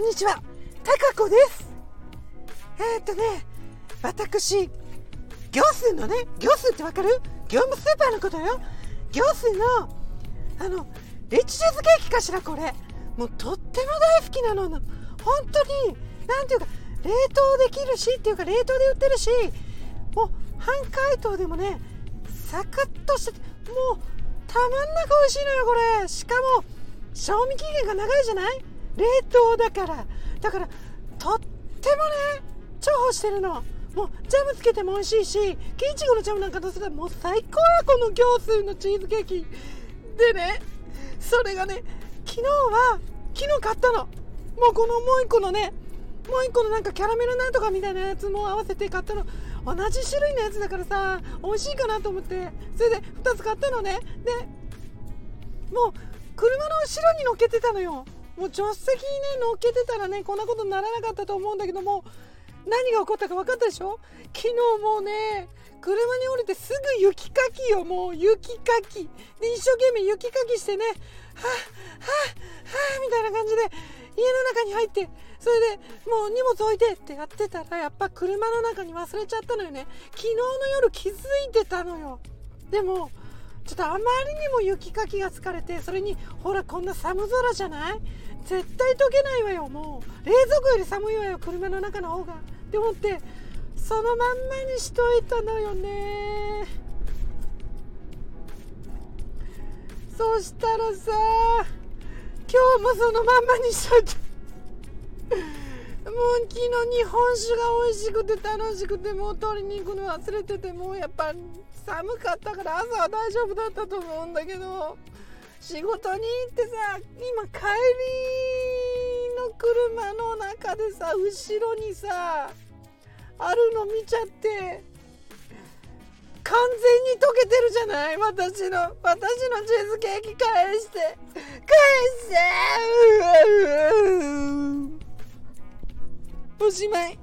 んにちは、たかこです。えー、っとね、私、行数のね、行数ってわかる？業務スーパーのことよ。行数の、あの、レッチチーズケーキかしら、これ。もうとっても大好きなの。本当に、なんていうか、冷凍できるしっていうか、冷凍で売ってるし、もう、半解凍でもね、サクッとしてて、もう、たまんなく美味しいのよ、これ。しかも、賞味期限が長いじゃない？冷凍だから。だからとってもね重宝してるの。もうジャムつけても美味しいしキイチゴのジャムなんかのせたらもう最高やこの行数のチーズケーキ。でねそれがね昨日は昨日買ったの。もうこのもう一個のねもう一個のなんかキャラメルなんとかみたいなやつも合わせて買ったの。同じ種類のやつだからさ美味しいかなと思って。それで2つ買ったのね。でもう車の後ろに乗っけてたのよ。もう助手席にね乗っけてたらねこんなことにならなかったと思うんだけども何が起こったか分かったでしょ？昨日もうね車に降りてすぐ雪かきよもう雪かき。で一生懸命雪かきしてねはあはあはあみたいな感じで家の中に入ってそれでもう荷物置いてってやってたらやっぱ車の中に忘れちゃったのよね。昨日の夜気づいてたのよ。でもちょっとあまりにも雪かきが疲れてそれにほらこんな寒空じゃない？絶対溶けないわよもう。冷蔵庫より寒いわよ車の中の方が。って思ってそのまんまにしといたのよね。そしたらさ今日もそのまんまにしといた。もう昨日日本酒が美味しくて楽しくてもう取りに行くの忘れててもうやっぱ寒かったから朝は大丈夫だったと思うんだけど。仕事に行ってさ今帰りの車の中でさ後ろにさあるの見ちゃって完全に溶けてるじゃない？私の私のチーズケーキ返して返して！おしまい。